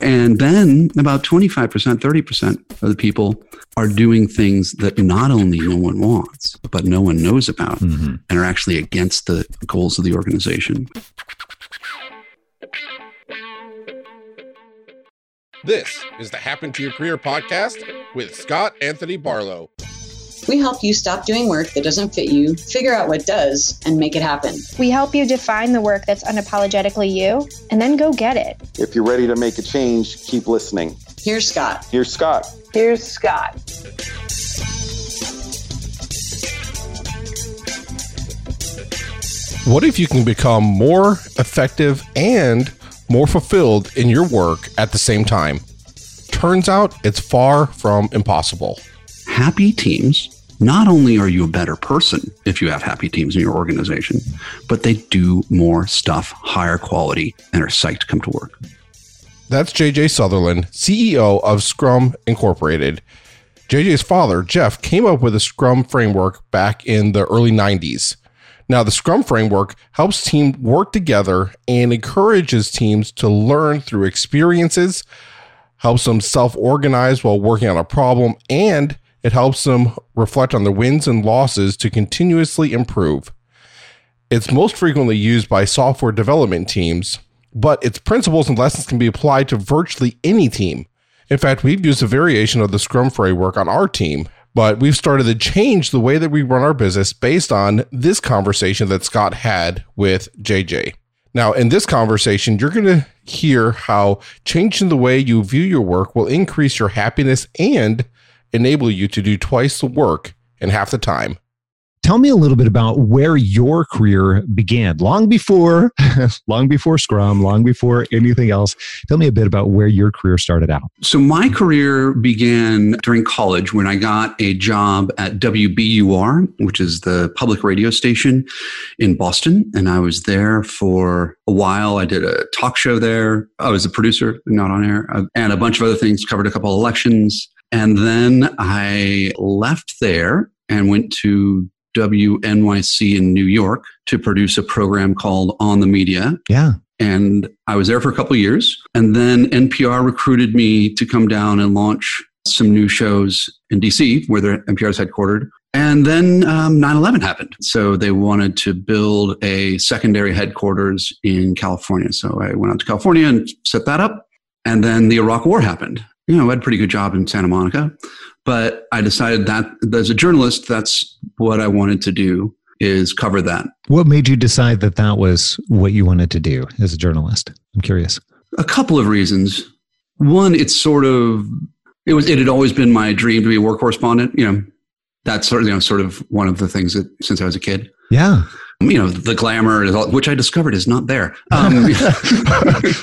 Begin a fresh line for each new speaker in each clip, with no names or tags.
And then about 25%, 30% of the people are doing things that not only no one wants, but no one knows about mm-hmm. and are actually against the goals of the organization.
This is the Happen to Your Career podcast with Scott Anthony Barlow.
We help you stop doing work that doesn't fit you, figure out what does, and make it happen.
We help you define the work that's unapologetically you, and then go get it.
If you're ready to make a change, keep listening.
Here's Scott.
Here's Scott.
Here's Scott.
What if you can become more effective and more fulfilled in your work at the same time? Turns out it's far from impossible.
Happy teams not only are you a better person if you have happy teams in your organization, but they do more stuff, higher quality, and are psyched to come to work.
That's JJ Sutherland, CEO of Scrum Incorporated. JJ's father, Jeff, came up with a Scrum framework back in the early 90s. Now, the Scrum framework helps teams work together and encourages teams to learn through experiences, helps them self organize while working on a problem, and it helps them reflect on the wins and losses to continuously improve. It's most frequently used by software development teams, but its principles and lessons can be applied to virtually any team. In fact, we've used a variation of the Scrum framework on our team, but we've started to change the way that we run our business based on this conversation that Scott had with JJ. Now, in this conversation, you're going to hear how changing the way you view your work will increase your happiness and enable you to do twice the work in half the time.
Tell me a little bit about where your career began. Long before, long before Scrum, long before anything else. Tell me a bit about where your career started out.
So my career began during college when I got a job at WBUR, which is the public radio station in Boston, and I was there for a while. I did a talk show there. I was a producer, not on air, and a bunch of other things. Covered a couple of elections. And then I left there and went to WNYC in New York to produce a program called On the Media.
Yeah.
And I was there for a couple of years. And then NPR recruited me to come down and launch some new shows in DC, where the NPR is headquartered. And then um, 9 11 happened. So they wanted to build a secondary headquarters in California. So I went out to California and set that up. And then the Iraq War happened you know, I had a pretty good job in Santa Monica. But I decided that as a journalist, that's what I wanted to do is cover that.
What made you decide that that was what you wanted to do as a journalist? I'm curious.
A couple of reasons. One, it's sort of it was it had always been my dream to be a war correspondent. You know, that's sort of you know sort of one of the things that since I was a kid.
Yeah.
You know, the glamour, which I discovered is not there. Um,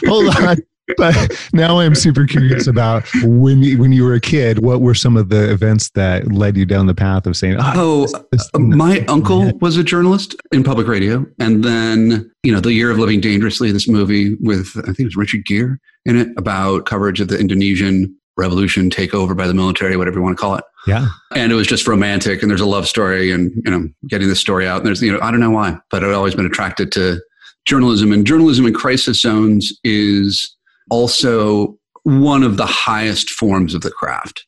Hold on but now I'm super curious about when you, when you were a kid. What were some of the events that led you down the path of saying, "Oh,
oh this, this, uh, my uncle was a journalist in public radio," and then you know, the Year of Living Dangerously, this movie with I think it was Richard Gere in it about coverage of the Indonesian revolution takeover by the military, whatever you want to call it.
Yeah.
And it was just romantic, and there's a love story, and you know, getting the story out. And there's you know, I don't know why, but I've always been attracted to journalism, and journalism in crisis zones is also one of the highest forms of the craft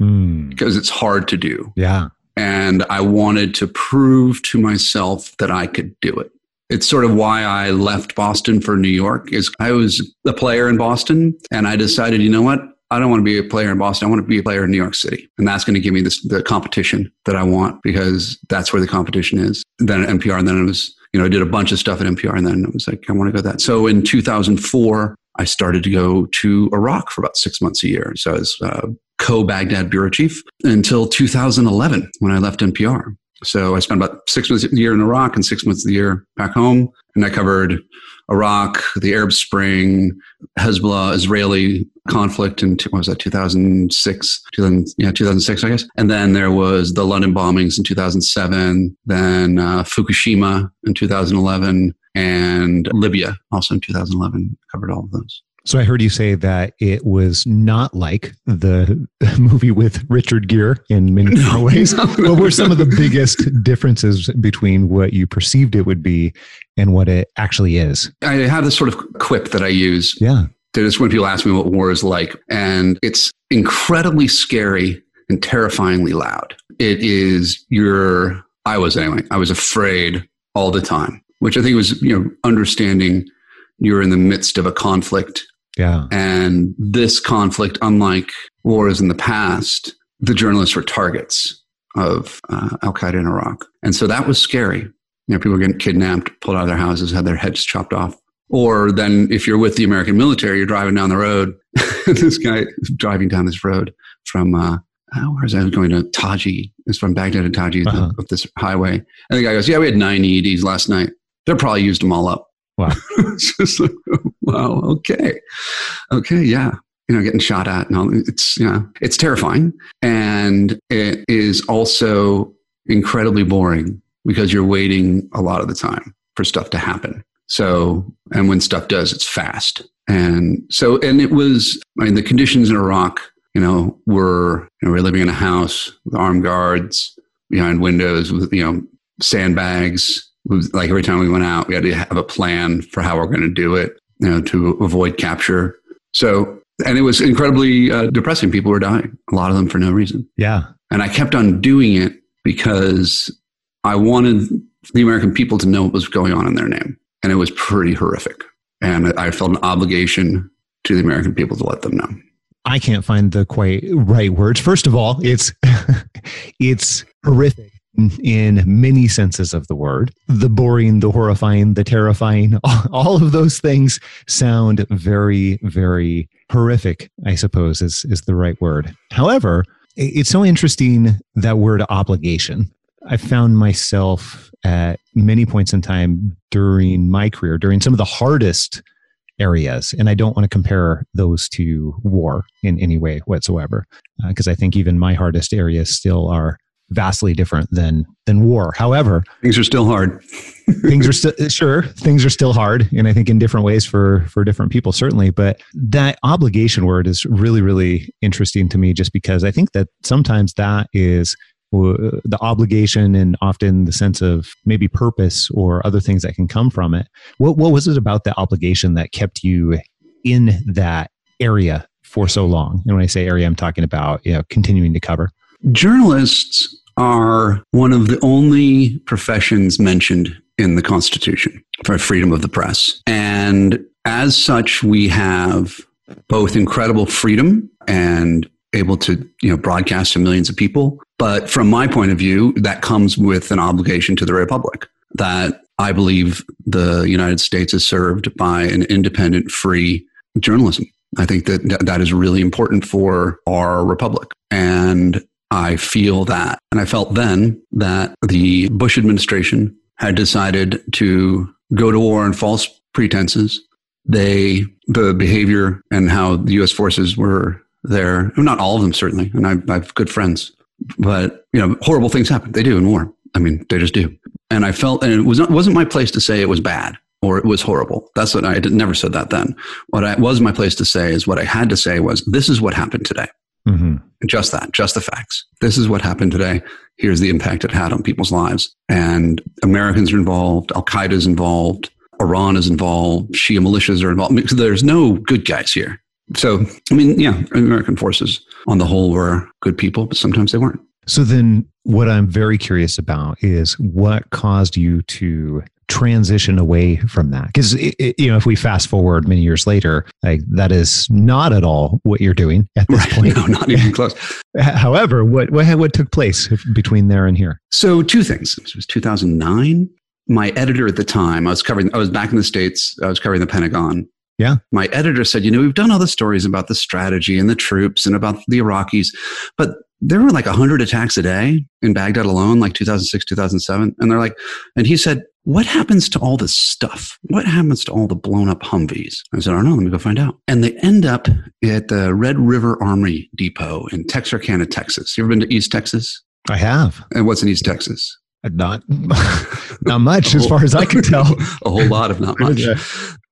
mm. because it's hard to do.
Yeah.
And I wanted to prove to myself that I could do it. It's sort of why I left Boston for New York is I was a player in Boston and I decided, you know what? I don't want to be a player in Boston. I want to be a player in New York City. And that's going to give me this, the competition that I want because that's where the competition is. Then at NPR, and then it was, you know, I did a bunch of stuff at NPR and then it was like, I want to go that. So in 2004, I started to go to Iraq for about six months a year. So I was uh, co Baghdad bureau chief until 2011 when I left NPR. So I spent about six months a year in Iraq and six months a year back home. And I covered Iraq, the Arab Spring, Hezbollah, Israeli conflict in, what was that, 2006? 2000, yeah, 2006, I guess. And then there was the London bombings in 2007, then uh, Fukushima in 2011, and Libya also in 2011 covered all of those.
So I heard you say that it was not like the movie with Richard Gere in many no, ways. No, no, what were some of the biggest differences between what you perceived it would be and what it actually is?
I have this sort of quip that I use.
Yeah.
Just when people ask me what war is like, and it's incredibly scary and terrifyingly loud. It is your, I was anyway, I was afraid all the time, which I think was, you know, understanding you're in the midst of a conflict.
Yeah.
And this conflict, unlike wars in the past, the journalists were targets of uh, Al Qaeda in Iraq. And so that was scary. You know, people were getting kidnapped, pulled out of their houses, had their heads chopped off. Or then if you're with the American military, you're driving down the road. this guy driving down this road from, uh, oh, where is I going to Taji? It's from Baghdad to Taji
Uh-huh.
up this highway. And the guy goes, Yeah, we had nine IEDs last night. They probably used them all up.
Wow.
like, wow, okay. Okay, yeah. You know, getting shot at and all it's you know, it's terrifying. And it is also incredibly boring because you're waiting a lot of the time for stuff to happen. So, and when stuff does, it's fast. And so, and it was, I mean, the conditions in Iraq, you know, were, you know, we we're living in a house with armed guards behind windows with, you know, sandbags. Was like every time we went out, we had to have a plan for how we're going to do it, you know, to avoid capture. So, and it was incredibly uh, depressing. People were dying, a lot of them for no reason.
Yeah.
And I kept on doing it because I wanted the American people to know what was going on in their name. And it was pretty horrific. And I felt an obligation to the American people to let them know.
I can't find the quite right words. First of all, it's it's horrific in many senses of the word. The boring, the horrifying, the terrifying, all of those things sound very, very horrific, I suppose is, is the right word. However, it's so interesting that word obligation. I found myself at many points in time during my career, during some of the hardest areas. And I don't want to compare those to war in any way whatsoever, because uh, I think even my hardest areas still are vastly different than than war. However,
things are still hard.
things are still sure things are still hard, and I think in different ways for for different people certainly. But that obligation word is really really interesting to me, just because I think that sometimes that is the obligation and often the sense of maybe purpose or other things that can come from it. What what was it about the obligation that kept you in that area for so long? And when I say area, I'm talking about you know continuing to cover.
Journalists are one of the only professions mentioned in the Constitution for freedom of the press. And as such, we have both incredible freedom and able to you know broadcast to millions of people. But from my point of view that comes with an obligation to the republic that i believe the united states is served by an independent free journalism. I think that that is really important for our republic. And i feel that and i felt then that the bush administration had decided to go to war on false pretenses they the behavior and how the us forces were there. Not all of them, certainly. And I, I, have good friends, but you know, horrible things happen. They do in war. I mean, they just do. And I felt, and it was not, wasn't my place to say it was bad or it was horrible. That's what I never said that then. What I was my place to say is what I had to say was, this is what happened today. Mm-hmm. Just that, just the facts. This is what happened today. Here's the impact it had on people's lives. And Americans are involved. Al Qaeda is involved. Iran is involved. Shia militias are involved. There's no good guys here so, I mean, yeah, American forces on the whole were good people, but sometimes they weren't.
So then what I'm very curious about is what caused you to transition away from that. Because you know if we fast forward many years later like that is not at all what you're doing at this
right.
point.
No not even close.
However what, what what took place between there and here?
So two things. This was 2009 my editor at the time i was covering i was back in the states i was covering the pentagon.
Yeah.
My editor said, you know, we've done all the stories about the strategy and the troops and about the Iraqis, but there were like 100 attacks a day in Baghdad alone, like 2006, 2007. And they're like, and he said, what happens to all this stuff? What happens to all the blown up Humvees? I said, I don't know. Let me go find out. And they end up at the Red River Army Depot in Texarkana, Texas. You ever been to East Texas?
I have.
And what's in East Texas?
Uh, not, not much, as far as I can tell.
a whole lot of not much.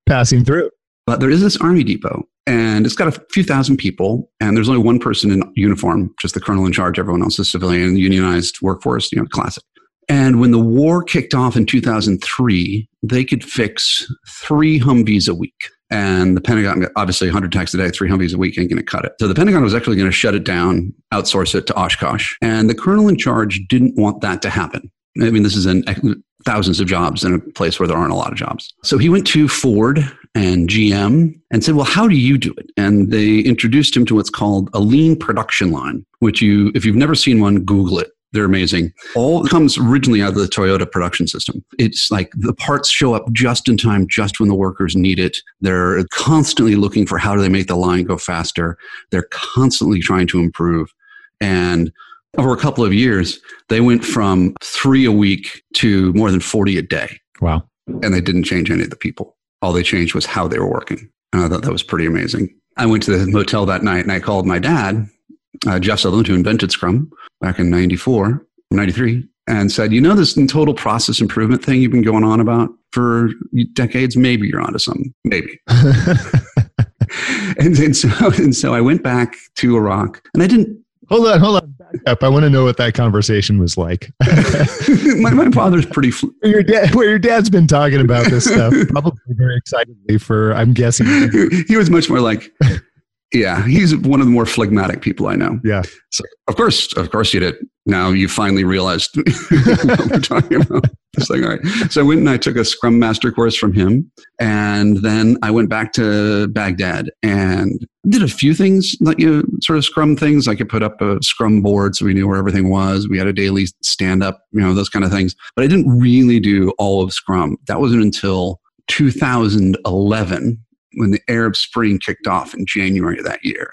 Passing through.
But there is this army depot, and it's got a few thousand people, and there's only one person in uniform, just the colonel in charge. Everyone else is civilian, unionized workforce, you know, classic. And when the war kicked off in 2003, they could fix three Humvees a week. And the Pentagon, obviously 100 tanks a day, three Humvees a week ain't going to cut it. So the Pentagon was actually going to shut it down, outsource it to Oshkosh. And the colonel in charge didn't want that to happen. I mean, this is in thousands of jobs in a place where there aren't a lot of jobs. So he went to Ford and GM and said, Well, how do you do it? And they introduced him to what's called a lean production line, which you, if you've never seen one, Google it. They're amazing. All comes originally out of the Toyota production system. It's like the parts show up just in time, just when the workers need it. They're constantly looking for how do they make the line go faster. They're constantly trying to improve. And over a couple of years, they went from three a week to more than 40 a day.
Wow.
And they didn't change any of the people. All they changed was how they were working. And I thought that was pretty amazing. I went to the motel that night and I called my dad, uh, Jeff Sutherland, who invented Scrum back in 94, 93, and said, You know, this total process improvement thing you've been going on about for decades? Maybe you're onto something. Maybe. and, and, so, and so I went back to Iraq and I didn't.
Hold on, hold on. Back up. I want to know what that conversation was like.
my, my father's pretty. Fl-
your dad, where your dad's been talking about this stuff, probably very excitedly for, I'm guessing.
he was much more like, yeah, he's one of the more phlegmatic people I know.
Yeah.
So of course, of course you did. Now you finally realized what we're talking about. It's like, all right. So I went and I took a Scrum Master course from him. And then I went back to Baghdad and did a few things, like you know, sort of Scrum things. I put up a Scrum board so we knew where everything was. We had a daily stand up, you know, those kind of things. But I didn't really do all of Scrum. That wasn't until 2011 when the Arab Spring kicked off in January of that year.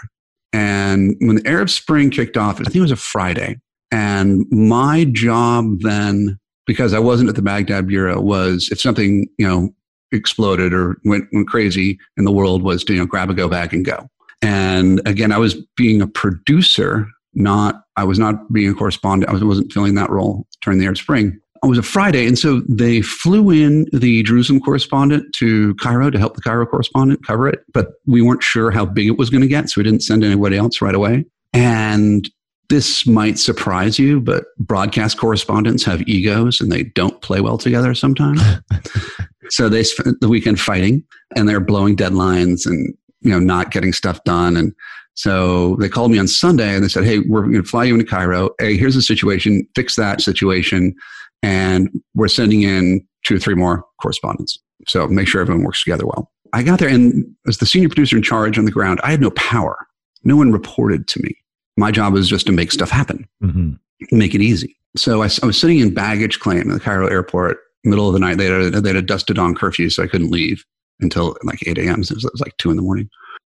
And when the Arab Spring kicked off, I think it was a Friday. And my job then, because I wasn't at the Baghdad Bureau, was if something, you know, exploded or went, went crazy in the world was to, you know, grab a go bag and go. And again, I was being a producer, not, I was not being a correspondent. I wasn't filling that role during the Arab Spring it was a Friday, and so they flew in the Jerusalem correspondent to Cairo to help the Cairo correspondent cover it, but we weren't sure how big it was going to get, so we didn't send anybody else right away. And this might surprise you, but broadcast correspondents have egos and they don't play well together sometimes. so they spent the weekend fighting, and they're blowing deadlines and you know not getting stuff done and so they called me on Sunday and they said, Hey, we're going to fly you into Cairo. Hey, here's the situation. Fix that situation and we're sending in two or three more correspondents. So make sure everyone works together well. I got there, and as the senior producer in charge on the ground, I had no power. No one reported to me. My job was just to make stuff happen, mm-hmm. make it easy. So I, I, was sitting in baggage claim at the Cairo airport, middle of the night. They had, a, they had a dusk to dawn curfew, so I couldn't leave until like 8 a.m. So it was, it was like 2 in the morning.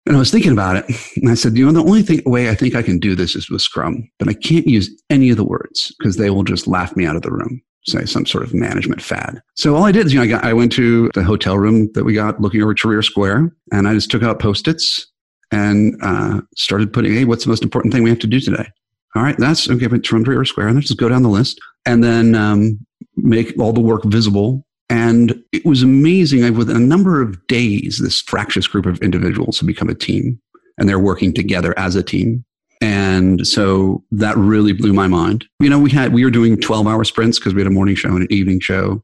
And I was thinking about it, and I said, you know, the only thing, way I think I can do this is with Scrum, but I can't use any of the words because they will just laugh me out of the room say some sort of management fad. So all I did is, you know, I, got, I went to the hotel room that we got looking over Tahrir Square, and I just took out post-its and uh, started putting, hey, what's the most important thing we have to do today? All right, that's okay. But from Tahrir Square, and let's just go down the list, and then um, make all the work visible. And it was amazing. I, with a number of days, this fractious group of individuals have become a team, and they're working together as a team. And so that really blew my mind. You know, we had, we were doing 12 hour sprints because we had a morning show and an evening show.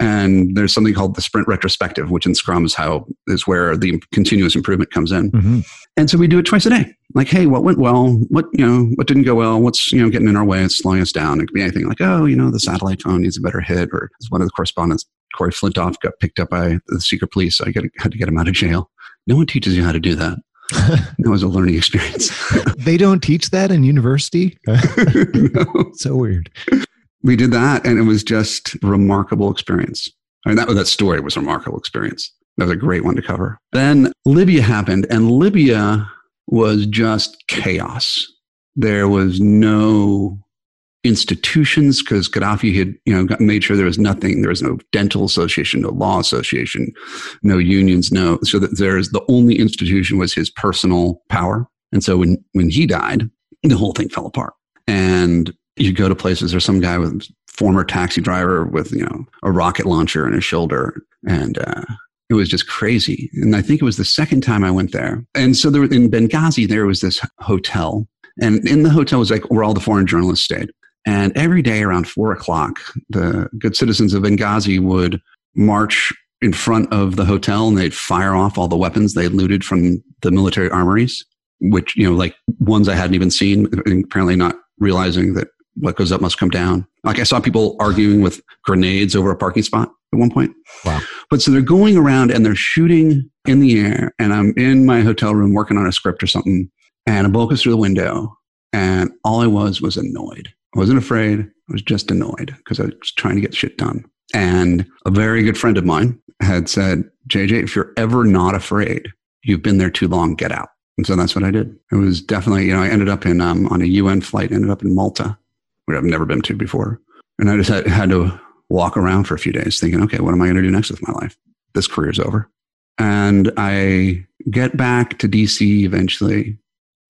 And there's something called the sprint retrospective, which in Scrum is how is where the continuous improvement comes in. Mm-hmm. And so we do it twice a day. Like, hey, what went well? What you know, what didn't go well? What's you know getting in our way? It's slowing us down. It could be anything like, oh, you know, the satellite phone needs a better hit, or one of the correspondents, Corey Flintoff, got picked up by the secret police. So I got, had to get him out of jail. No one teaches you how to do that. it was a learning experience.
they don't teach that in university. no. So weird.
We did that, and it was just remarkable experience. I mean, that that story was a remarkable experience. That was a great one to cover. Then Libya happened, and Libya was just chaos. There was no institutions because Gaddafi had, you know, made sure there was nothing. There was no dental association, no law association, no unions, no. So that there's the only institution was his personal power. And so when when he died, the whole thing fell apart. And you go to places. There's some guy with former taxi driver with you know a rocket launcher on his shoulder, and uh, it was just crazy. And I think it was the second time I went there. And so there in Benghazi there was this hotel, and in the hotel was like where all the foreign journalists stayed. And every day around four o'clock, the good citizens of Benghazi would march in front of the hotel and they'd fire off all the weapons they looted from the military armories, which, you know, like ones I hadn't even seen, apparently not realizing that what goes up must come down. Like I saw people arguing with grenades over a parking spot at one point.
Wow.
But so they're going around and they're shooting in the air, and I'm in my hotel room working on a script or something, and a bullet goes through the window, and all I was was annoyed. I wasn't afraid. I was just annoyed because I was trying to get shit done. And a very good friend of mine had said, JJ, if you're ever not afraid, you've been there too long, get out. And so that's what I did. It was definitely, you know, I ended up in, um, on a UN flight, ended up in Malta, where I've never been to before. And I just had, had to walk around for a few days thinking, okay, what am I going to do next with my life? This career's over. And I get back to DC eventually.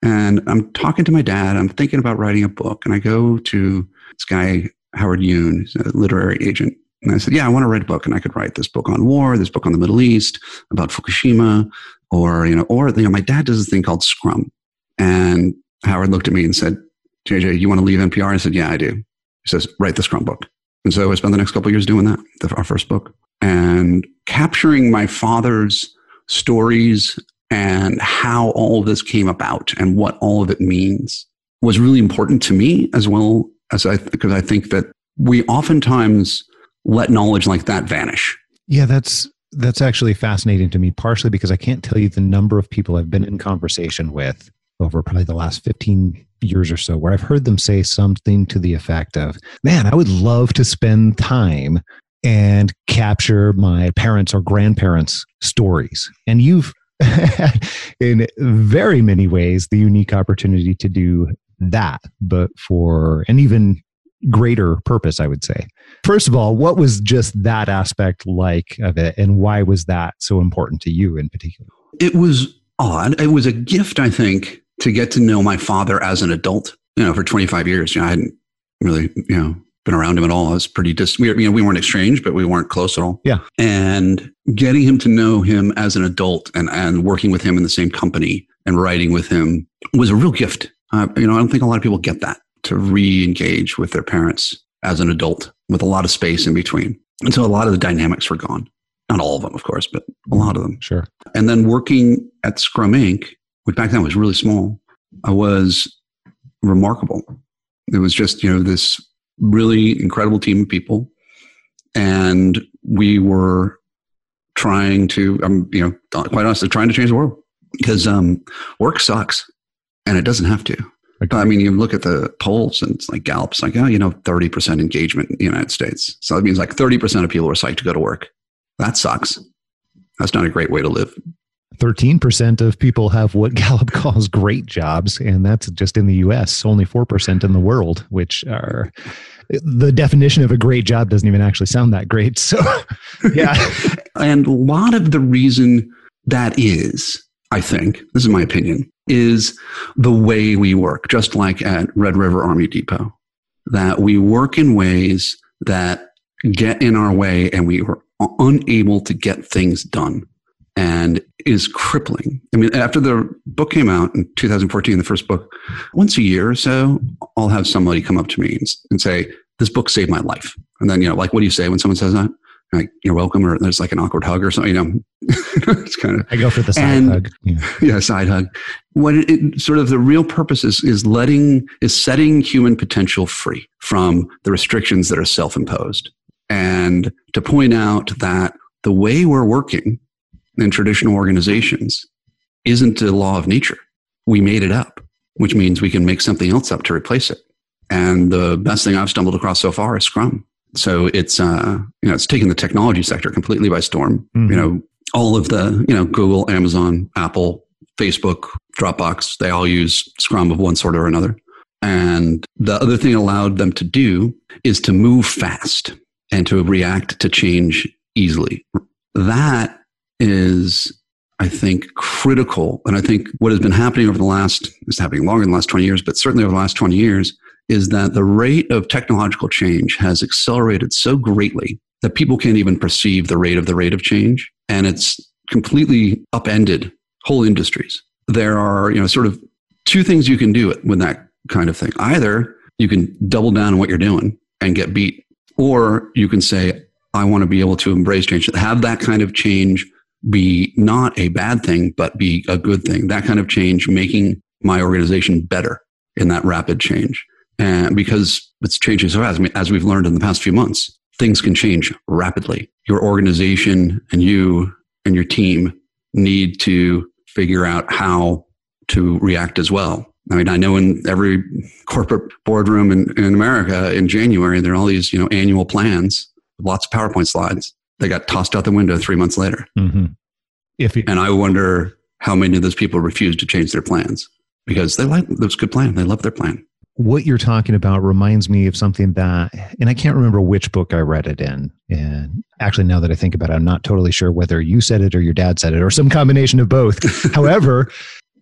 And I'm talking to my dad. I'm thinking about writing a book. And I go to this guy, Howard Yoon, a literary agent. And I said, Yeah, I want to write a book. And I could write this book on war, this book on the Middle East, about Fukushima, or, you know, or, you know, my dad does this thing called Scrum. And Howard looked at me and said, JJ, you want to leave NPR? I said, Yeah, I do. He says, Write the Scrum book. And so I spent the next couple years doing that, our first book, and capturing my father's stories and how all of this came about and what all of it means was really important to me as well as I, because I think that we oftentimes let knowledge like that vanish.
Yeah, that's that's actually fascinating to me, partially because I can't tell you the number of people I've been in conversation with over probably the last 15 years or so where I've heard them say something to the effect of, man, I would love to spend time and capture my parents or grandparents' stories. And you've, in very many ways, the unique opportunity to do that, but for an even greater purpose, I would say. First of all, what was just that aspect like of it, and why was that so important to you in particular?
It was odd. It was a gift, I think, to get to know my father as an adult. You know, for 25 years, you know, I hadn't really, you know, been around him at all. I was pretty dis. We, you know, we weren't estranged, but we weren't close at all.
Yeah.
And getting him to know him as an adult and and working with him in the same company and writing with him was a real gift. Uh, you know, I don't think a lot of people get that to re-engage with their parents as an adult with a lot of space in between. And so a lot of the dynamics were gone. Not all of them, of course, but a lot of them.
Sure.
And then working at Scrum Inc., which back then was really small, I was remarkable. It was just, you know, this really incredible team of people. And we were trying to, I'm you know, quite honestly, trying to change the world because um, work sucks and it doesn't have to.
Okay.
I mean, you look at the polls and it's like Gallup's like, oh, you know, 30% engagement in the United States. So that means like 30% of people are psyched to go to work. That sucks. That's not a great way to live.
13% of people have what Gallup calls great jobs, and that's just in the US, only 4% in the world, which are the definition of a great job doesn't even actually sound that great. So, yeah.
and a lot of the reason that is, I think, this is my opinion, is the way we work, just like at Red River Army Depot, that we work in ways that get in our way and we are unable to get things done and is crippling. I mean, after the book came out in 2014, the first book, once a year or so, I'll have somebody come up to me and, and say, This book saved my life. And then, you know, like, what do you say when someone says that? Like, you're welcome, or there's like an awkward hug or something, you know. it's kind of.
I go for the side
And-
hug. Yeah.
Yeah, side hug. What it, it sort of the real purpose is is letting is setting human potential free from the restrictions that are self imposed, and to point out that the way we're working in traditional organizations isn't a law of nature. We made it up, which means we can make something else up to replace it. And the best thing I've stumbled across so far is Scrum. So it's uh, you know it's taken the technology sector completely by storm.
Mhm.
You know all of the you know Google, Amazon, Apple, Facebook, Dropbox, they all use Scrum of one sort or another. And the other thing it allowed them to do is to move fast and to react to change easily. That is, I think, critical. And I think what has been happening over the last, it's happening longer than the last 20 years, but certainly over the last 20 years, is that the rate of technological change has accelerated so greatly that people can't even perceive the rate of the rate of change. And it's completely upended whole industries. There are, you know, sort of two things you can do with that kind of thing. Either you can double down on what you're doing and get beat, or you can say, I want to be able to embrace change, have that kind of change be not a bad thing, but be a good thing. That kind of change making my organization better in that rapid change. And because it's changing so fast, as we've learned in the past few months, things can change rapidly. Your organization and you and your team need to figure out how to react as well. I mean, I know in every corporate boardroom in, in America in January, there are all these, you know, annual plans, lots of PowerPoint slides. They got tossed out the window three months later.
Mm-hmm. If you,
and I wonder how many of those people refuse to change their plans because they like this good plan. They love their plan.
What you're talking about reminds me of something that, and I can't remember which book I read it in. And actually, now that I think about it, I'm not totally sure whether you said it or your dad said it or some combination of both. However,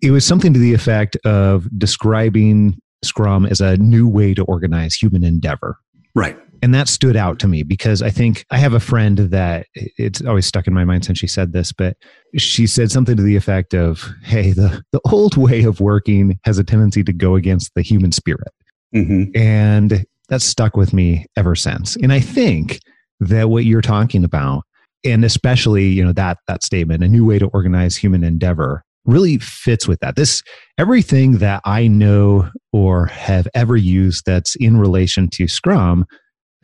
it was something to the effect of describing Scrum as a new way to organize human endeavor.
Right.
And that stood out to me because I think I have a friend that it's always stuck in my mind since she said this, but she said something to the effect of, Hey, the, the old way of working has a tendency to go against the human spirit.
Mm-hmm.
And that's stuck with me ever since. And I think that what you're talking about, and especially, you know, that that statement, a new way to organize human endeavor, really fits with that. This everything that I know or have ever used that's in relation to Scrum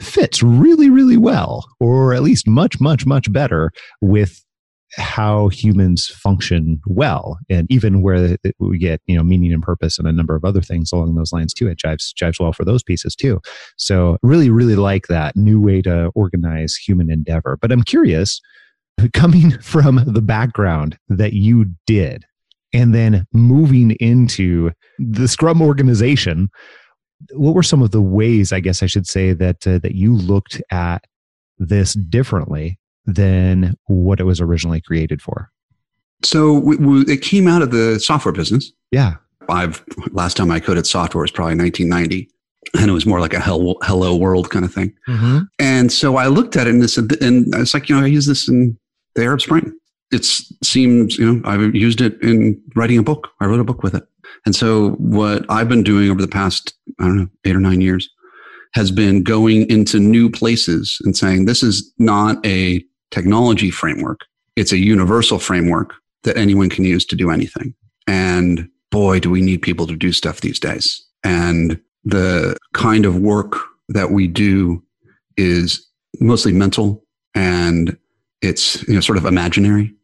fits really, really well, or at least much, much, much better with how humans function well and even where we get you know meaning and purpose and a number of other things along those lines too. It jives jives well for those pieces too. So really really like that new way to organize human endeavor. But i'm curious coming from the background that you did and then moving into the scrum organization what were some of the ways i guess i should say that uh, that you looked at this differently than what it was originally created for
so we, we, it came out of the software business
yeah
i've last time i coded software was probably 1990 and it was more like a hello, hello world kind of thing
mm-hmm.
and so i looked at it and, this, and it's like you know i use this in the arab spring it seems, you know, I've used it in writing a book. I wrote a book with it. And so what I've been doing over the past, I don't know, eight or nine years has been going into new places and saying, this is not a technology framework. It's a universal framework that anyone can use to do anything. And boy, do we need people to do stuff these days. And the kind of work that we do is mostly mental and it's you know sort of imaginary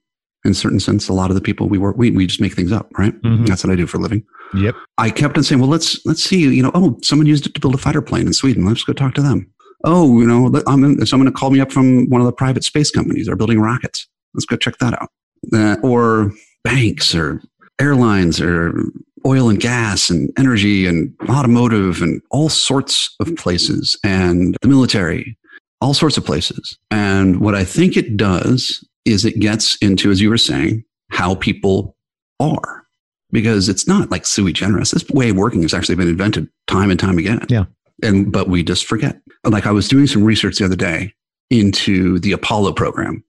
in a certain sense. A lot of the people we work, we, we just make things up, right?
Mm-hmm.
That's what I do for a living.
Yep.
I kept on saying, well, let's, let's see, you know, oh, someone used it to build a fighter plane in Sweden. Let's go talk to them. Oh, you know, I'm in, someone called me up from one of the private space companies. They're building rockets. Let's go check that out. Uh, or banks or airlines or oil and gas and energy and automotive and all sorts of places and the military, all sorts of places. And what I think it does is it gets into, as you were saying, how people are. Because it's not like sui generis. This way of working has actually been invented time and time again.
Yeah.
And but we just forget. Like I was doing some research the other day into the Apollo program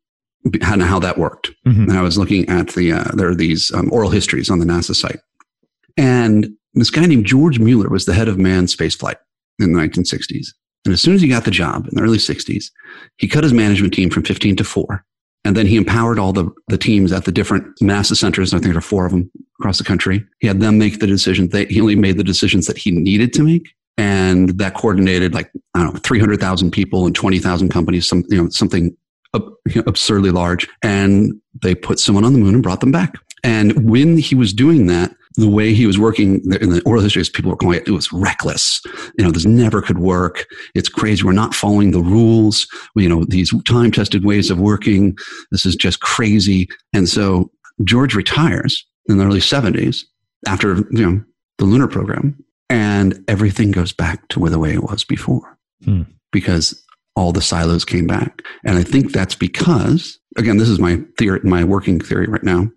and how that worked.
Mm-hmm.
And I was looking at the uh, there are these um, oral histories on the NASA site, and this guy named George Mueller was the head of manned spaceflight in the 1960s. And as soon as he got the job in the early 60s, he cut his management team from 15 to four and then he empowered all the, the teams at the different NASA centers. I think there are four of them across the country. He had them make the decisions. They, he only made the decisions that he needed to make. And that coordinated like, I don't know, 300,000 people and 20,000 companies, some, you know, something absurdly large. And they put someone on the moon and brought them back. And when he was doing that, the way he was working in the oral histories, people were calling it, it was reckless. You know, this never could work. It's crazy. We're not following the rules. You know, these time tested ways of working. This is just crazy. And so George retires in the early 70s after, you know, the lunar program and everything goes back to where the way it was before
hmm.
because all the silos came back. And I think that's because, again, this is my theory, my working theory right now.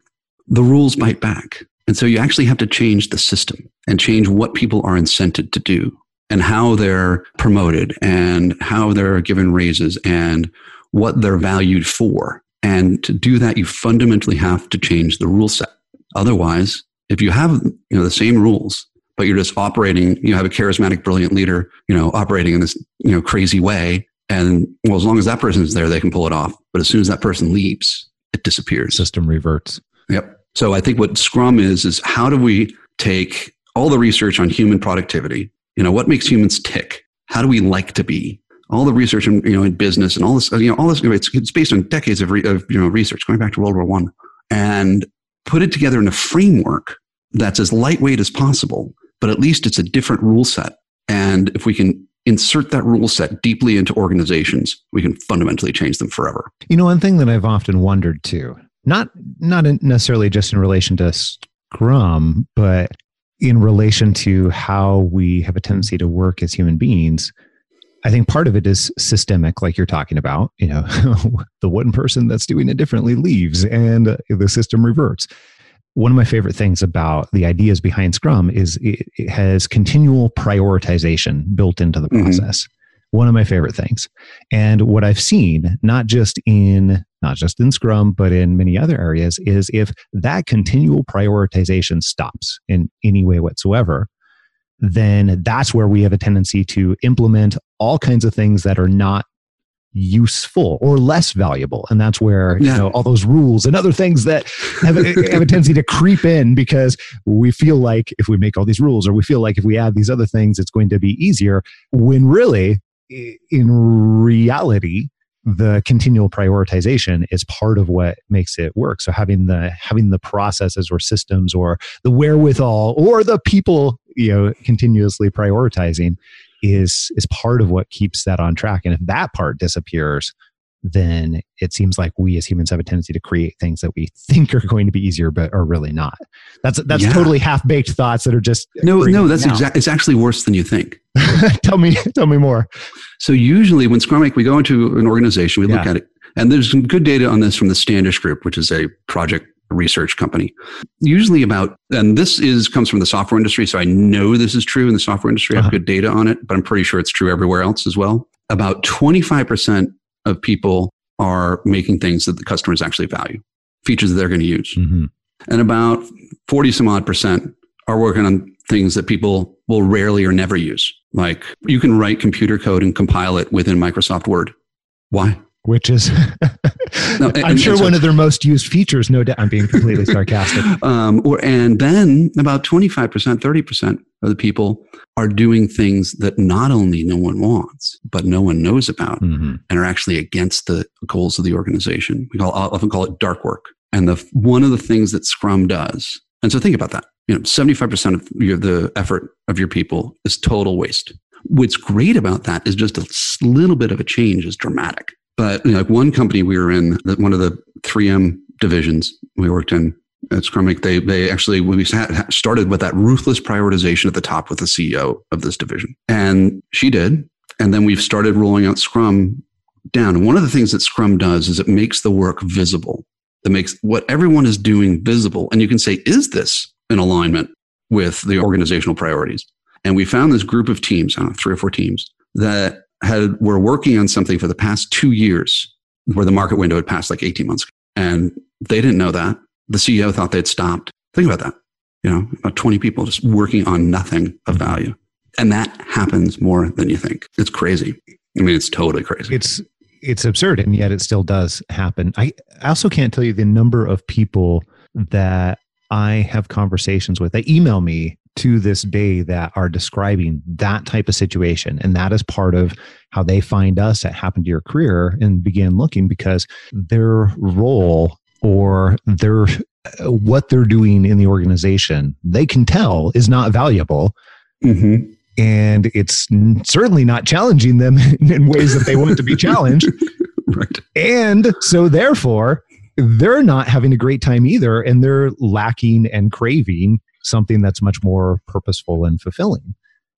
The rules bite back and so you actually have to change the system and change what people are incented to do and how they're promoted and how they're given raises and what they're valued for. And to do that, you fundamentally have to change the rule set. Otherwise, if you have you know the same rules, but you're just operating, you have a charismatic, brilliant leader, you know, operating in this you know crazy way, And well, as long as that person is there, they can pull it off. But as soon as that person leaves, it disappears.
System reverts.
Yep. So I think what Scrum is is how do we take all the research on human productivity? You know, what makes humans tick? How do we like to be? All the research in you know in business and all this you know all this it's, it's based on decades of, re, of you know research going back to World War One, and put it together in a framework that's as lightweight as possible, but at least it's a different rule set. And if we can insert that rule set deeply into organizations, we can fundamentally change them forever.
You know, one thing that I've often wondered too, not not necessarily just in relation to Scrum, but in relation to how we have a tendency to work as human beings. I think part of it is systemic, like you're talking about. You know, the one person that's doing it differently leaves and the system reverts one of my favorite things about the ideas behind Scrum is it, it has continual prioritization built into the mm-hmm. process. Mm-hmm. One of my favorite things. And what I've seen, not just in not just in Scrum, but in many other areas, is if that continual prioritization stops in any way whatsoever, then that's where we have a tendency to implement all kinds of things that are not useful or less valuable and that's where yeah. you know all those rules and other things that have, have a tendency to creep in because we feel like if we make all these rules or we feel like if we add these other things it's going to be easier when really in reality the continual prioritization is part of what makes it work. So having the having the processes or systems or the wherewithal or the people you know continuously prioritizing is is part of what keeps that on track. And if that part disappears then it seems like we as humans have a tendency to create things that we think are going to be easier but are really not that's that's yeah. totally half-baked thoughts that are just
no no that's exactly it's actually worse than you think
tell me tell me more
so usually when scrum we go into an organization we look at it and there's some good data on this from the standish group which is a project research company. Usually about, and this is comes from the software industry, so I know this is true in the software industry. I have uh-huh. good data on it, but I'm pretty sure it's true everywhere else as well. About 25% of people are making things that the customers actually value, features that they're going to use. Mm-hmm. And about 40 some odd percent are working on things that people will rarely or never use. Like you can write computer code and compile it within Microsoft Word. Why?
which is no, and, I'm sure so, one of their most used features. No doubt, I'm being completely sarcastic.
Um, or and then about 25 percent, 30 percent of the people are doing things that not only no one wants, but no one knows about, mm-hmm. and are actually against the goals of the organization. We call often call it dark work. And the one of the things that Scrum does, and so think about that. You know, 75 percent of your, the effort of your people is total waste. What's great about that is just a little bit of a change is dramatic. But you know, like one company we were in, one of the 3M divisions we worked in at Scrum Inc., they they actually we started with that ruthless prioritization at the top with the CEO of this division, and she did, and then we've started rolling out Scrum down. One of the things that Scrum does is it makes the work visible. That makes what everyone is doing visible, and you can say, is this in alignment with the organizational priorities? And we found this group of teams, I don't know, three or four teams that had were working on something for the past two years where the market window had passed like 18 months and they didn't know that. The ceo thought they'd stopped. Think about that. You know about 20 people just working on nothing of mm-hmm. value. And that happens more than you think. It's crazy. I mean it's totally crazy.
It's it's absurd and yet it still does happen. I, I also can't tell you the number of people that i have conversations with. They email me to this day that are describing that type of situation. And that is part of how they find us at Happen to Your Career and begin looking because their role or their what they're doing in the organization, they can tell is not valuable. Mm-hmm. And it's certainly not challenging them in ways that they want to be challenged. right. And so, therefore, they're not having a great time either. And they're lacking and craving something that's much more purposeful and fulfilling.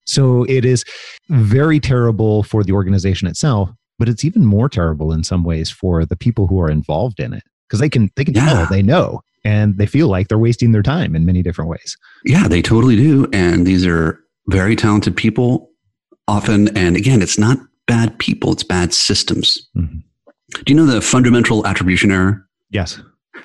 So it is very terrible for the organization itself, but it's even more terrible in some ways for the people who are involved in it because they can they can yeah. tell they know and they feel like they're wasting their time in many different ways.
Yeah, they totally do. And these are very talented people often. And again, it's not bad people, it's bad systems. Mm-hmm. Do you know the fundamental attribution error?
Yes.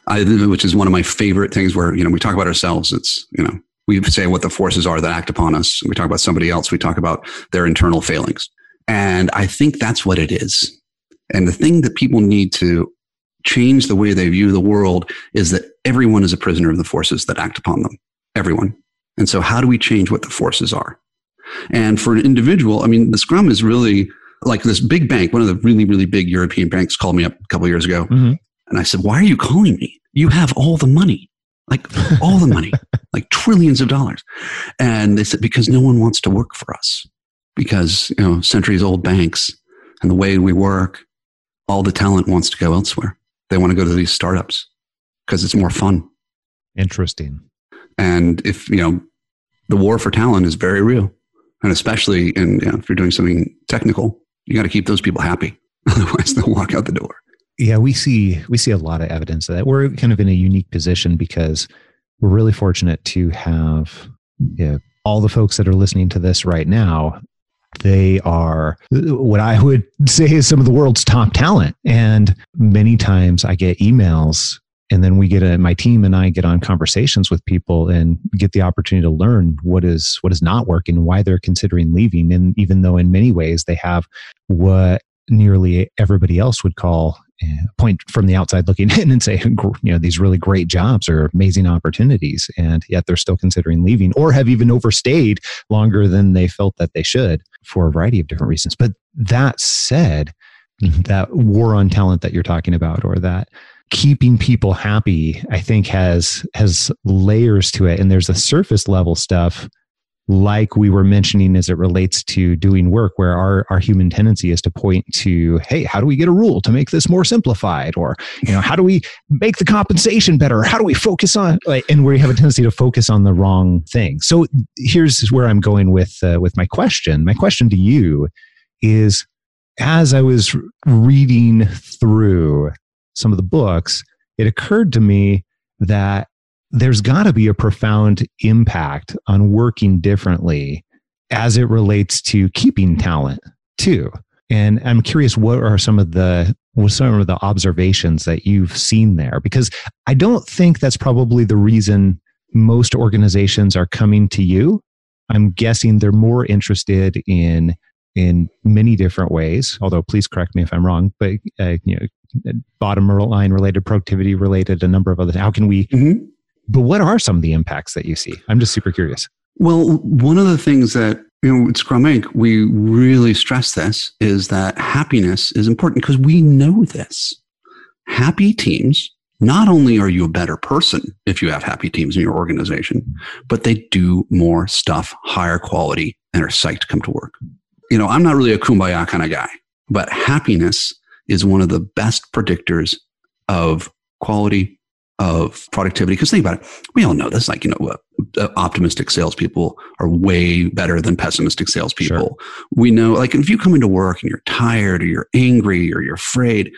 I, which is one of my favorite things where, you know, we talk about ourselves. It's, you know, we say what the forces are that act upon us. We talk about somebody else. We talk about their internal failings. And I think that's what it is. And the thing that people need to change the way they view the world is that everyone is a prisoner of the forces that act upon them. Everyone. And so, how do we change what the forces are? And for an individual, I mean, the Scrum is really like this big bank. One of the really, really big European banks called me up a couple years ago.
Mhm.
And I said, Why are you calling me? You have all the money, like all the money, like trillions of dollars. And they said, Because no one wants to work for us. Because, you know, centuries old banks and the way we work, all the talent wants to go elsewhere. They want to go to these startups because it's more fun.
Interesting.
And if, you know, the war for talent is very real. And especially in, you know, if you're doing something technical, you got to keep those people happy. Otherwise, they'll walk out the door.
Yeah, we see we see a lot of evidence of that. We're kind of in a unique position because we're really fortunate to have yeah, all the folks that are listening to this right now. They are what I would say is some of the world's top talent. And many times I get emails and then we get a, my team and I get on conversations with people and get the opportunity to learn what is what is not working why they're considering leaving. And even though in many ways they have what nearly everybody else would call point from the outside looking in and say you know these really great jobs are amazing opportunities and yet they're still considering leaving or have even overstayed longer than they felt that they should for a variety of different reasons. But that said mm-hmm. that war on talent that you're talking about or that keeping people happy i think has has layers to it. And there's a surface level stuff like we were mentioning as it relates to doing work where our, our human tendency is to point to hey how do we get a rule to make this more simplified? Or you know how do we make the compensation better? How do we focus on like, and we have a tendency to focus on the wrong thing. So here's where i'm going with uh, with my question. My question to you is as i was reading through some of the books it occurred to me that there's got to be a profound impact on working differently as it relates to keeping talent too. And I'm curious, what are some of the what some of the observations that you've seen there? Because I don't think that's probably the reason most organizations are coming to you. I'm guessing they're more interested in in many different ways. Although, please correct me if I'm wrong. But uh, you know, bottom line related, productivity related, a number of other. How can we
Mm-hmm.
But what are some of the impacts that you see? I'm just super curious.
Well, one of the things that, you know, at Scrum Inc., we really stress this is that happiness is important because we know this. Happy teams, not only are you a better person if you have happy teams in your organization, but they do more stuff, higher quality, and are psyched to come to work. You know, I'm not really a kumbaya kind of guy, but happiness is one of the best predictors of quality, of productivity. Because think about it, we all know this. Like you know, uh, optimistic salespeople are way better than pessimistic salespeople. We know, like if you come into work and you're tired or you're angry or you're afraid,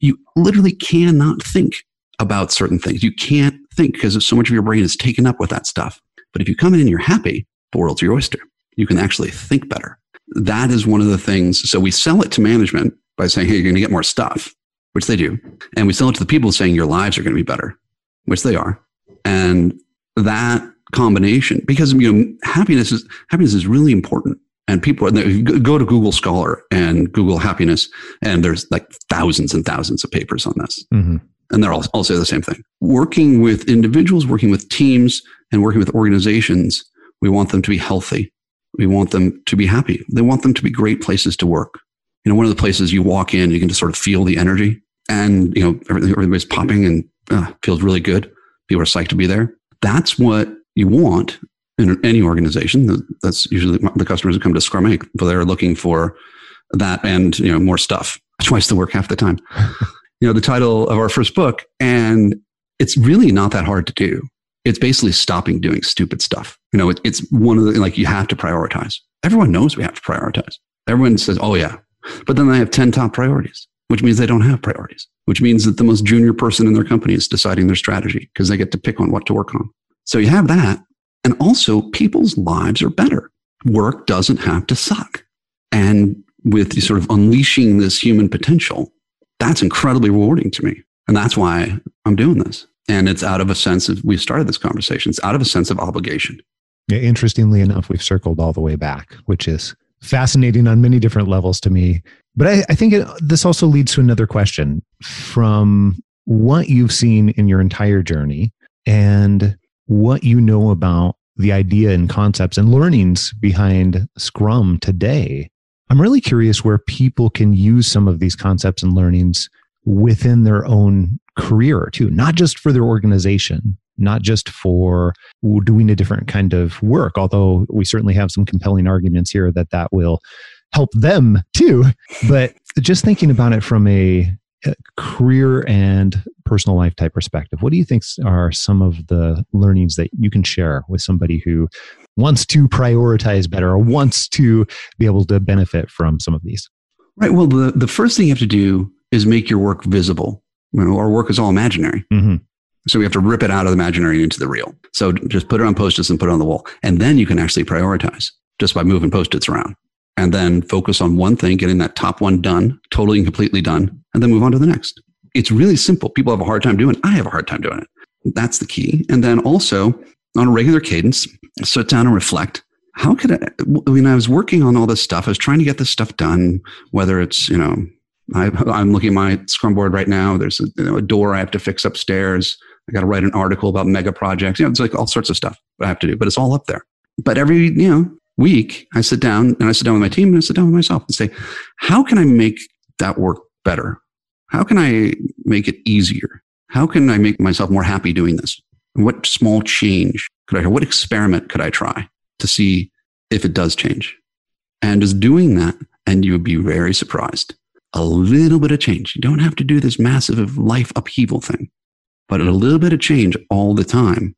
you literally cannot think about certain things. You can't think because so much of your brain is taken up with that stuff. But if you come in and you're happy, the world's your oyster. You can actually think better. That is one of the things. So we sell it to management by saying, hey, you're going to get more stuff, which they do. And we sell it to the people saying your lives are going to be better, which they are. And that combination, because you know, happiness is happiness is really important. And people go to Google Scholar and Google happiness, and there's like thousands and thousands of papers on this
Mm-hmm.
and they're all, all say the same thing. Working with individuals, working with teams, and working with organizations, we want them to be healthy. We want them to be happy. They want them to be great places to work. You know, one of the places you walk in, you can just sort of feel the energy, and you know everything, everybody's popping and uh, feels really good. People are psyched to be there. That's what you want in any organization. That's usually the customers who come to Scrum Inc. But they're looking for that and you know more stuff. Twice the work half the time you know, the title of our first book. And it's really not that hard to do. It's basically stopping doing stupid stuff. You know, it, it's one of the, like, you have to prioritize. Everyone knows we have to prioritize. Everyone says, oh, yeah. But then they have 10 top priorities, which means they don't have priorities, which means that the most junior person in their company is deciding their strategy because they get to pick on what to work on. So you have that. And also, people's lives are better. Work doesn't have to suck. And with sort of unleashing this human potential, that's incredibly rewarding to me. And that's why I'm doing this. And it's out of a sense of, we started this conversation, it's out of a sense of obligation.
Yeah, interestingly enough, we've circled all the way back, which is fascinating on many different levels to me. But I, I think it, this also leads to another question from what you've seen in your entire journey and what you know about the idea and concepts and learnings behind Scrum today. I'm really curious where people can use some of these concepts and learnings within their own career too, not just for their organization, not just for doing a different kind of work, although we certainly have some compelling arguments here that that will help them too. But just thinking about it from a, a career and personal life type perspective, what do you think are some of the learnings that you can share with somebody who wants to prioritize better or wants to be able to benefit from some of these?
Right. Well, the, the first thing you have to do is make your work visible. You know, our work is all imaginary.
Mm-hmm.
So we have to rip it out of the imaginary into the real. So just put it on post-its and put it on the wall. And then you can actually prioritize just by moving post-its around. And then focus on one thing, getting that top one done, totally and completely done, and then move on to the next. It's really simple. People have a hard time doing it. I have a hard time doing it. That's the key. And then also on a regular cadence, sit down and reflect. How could I, mean, I was working on all this stuff. I was trying to get this stuff done, whether it's, you know, I, am looking at my Scrum board right now. There's a, you know, a door I have to fix upstairs. I got to write an article about mega projects. You know, it's like all sorts of stuff I have to do, but it's all up there. But every, you know, week I sit down and I sit down with my team and I sit down with myself and say, how can I make that work better? How can I make it easier? How can I make myself more happy doing this? What small change could I, what experiment could I try to see if it does change? And just doing that, and you would be very surprised. A little bit of change. You don't have to do this massive life upheaval thing. But a little bit of change all the time,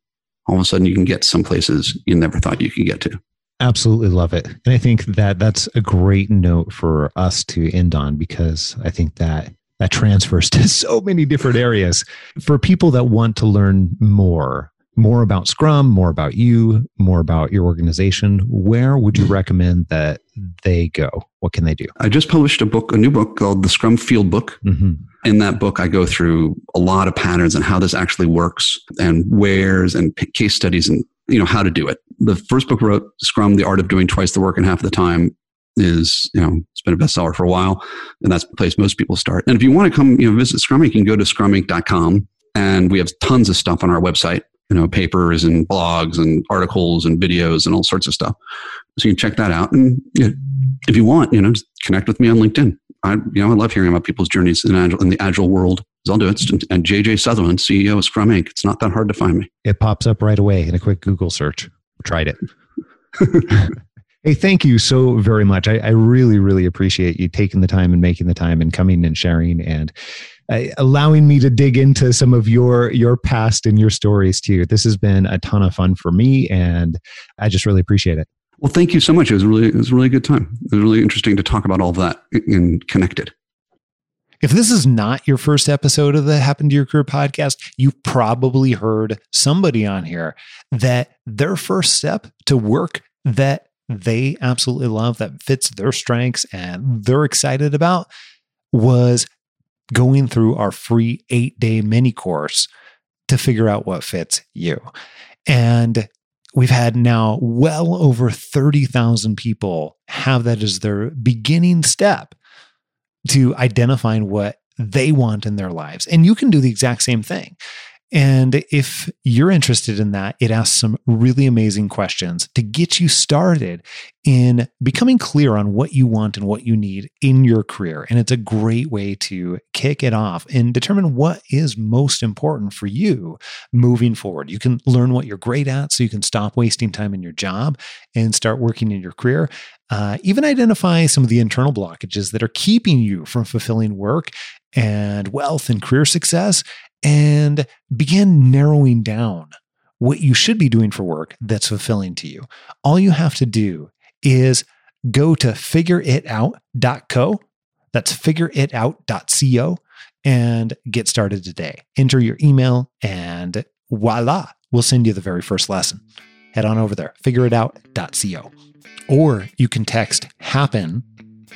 all of a sudden you can get some places you never thought you could get to.
Absolutely love it. And I think that that's a great note for us to end on because I think that that transfers to so many different areas. For people that want to learn more, more about Scrum, more about you, more about your organization, where would you recommend that they go? What can they do?
I just published a book, a new book called The Scrum Field Book.
Mm-hmm.
In that book, I go through a lot of patterns and how this actually works and where's and case studies and you know how to do it. The first book wrote Scrum: The Art of Doing Twice the Work in Half the Time is you know it's been a bestseller for a while, and that's the place most people start. And if you want to come you know visit Scrum, you can go to scruminc.com, and we have tons of stuff on our website. You know, papers and blogs and articles and videos and all sorts of stuff. So you can check that out, and if you want, you know, just connect with me on LinkedIn. I, you know, I love hearing about people's journeys in agile in the agile world. I'll do it. And JJ Sutherland, CEO of Scrum Inc. It's not that hard to find me.
It pops up right away in a quick Google search. Tried it. hey, thank you so very much. I, I, really, really appreciate you taking the time and making the time and coming and sharing and uh, allowing me to dig into some of your your past and your stories too. This has been a ton of fun for me, and I just really appreciate it.
Well, thank you so much. It was really it was a really good time. It was really interesting to talk about all that and connected.
If this is not your first episode of the Happen to Your Career podcast, you've probably heard somebody on here that their first step to work that they absolutely love, that fits their strengths and they're excited about was going through our free eight day mini course to figure out what fits you. And we've had now well over 30,000 people have that as their beginning step to identifying what they want in their lives. And you can do the exact same thing. And if you're interested in that, it asks some really amazing questions to get you started in becoming clear on what you want and what you need in your career. And it's a great way to kick it off and determine what is most important for you moving forward. You can learn what you're great at so you can stop wasting time in your job and start working in your career. Uh, even identify some of the internal blockages that are keeping you from fulfilling work and wealth and career success, and begin narrowing down what you should be doing for work that's fulfilling to you. All you have to do is go to figureitout.co. That's figureitout.co and get started today. Enter your email and voila, we'll send you the very first lesson. Head on over there, figureitout.co. Or you can text happen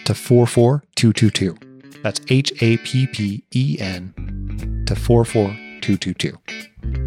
to 44222. That's H A P P E N to 44222.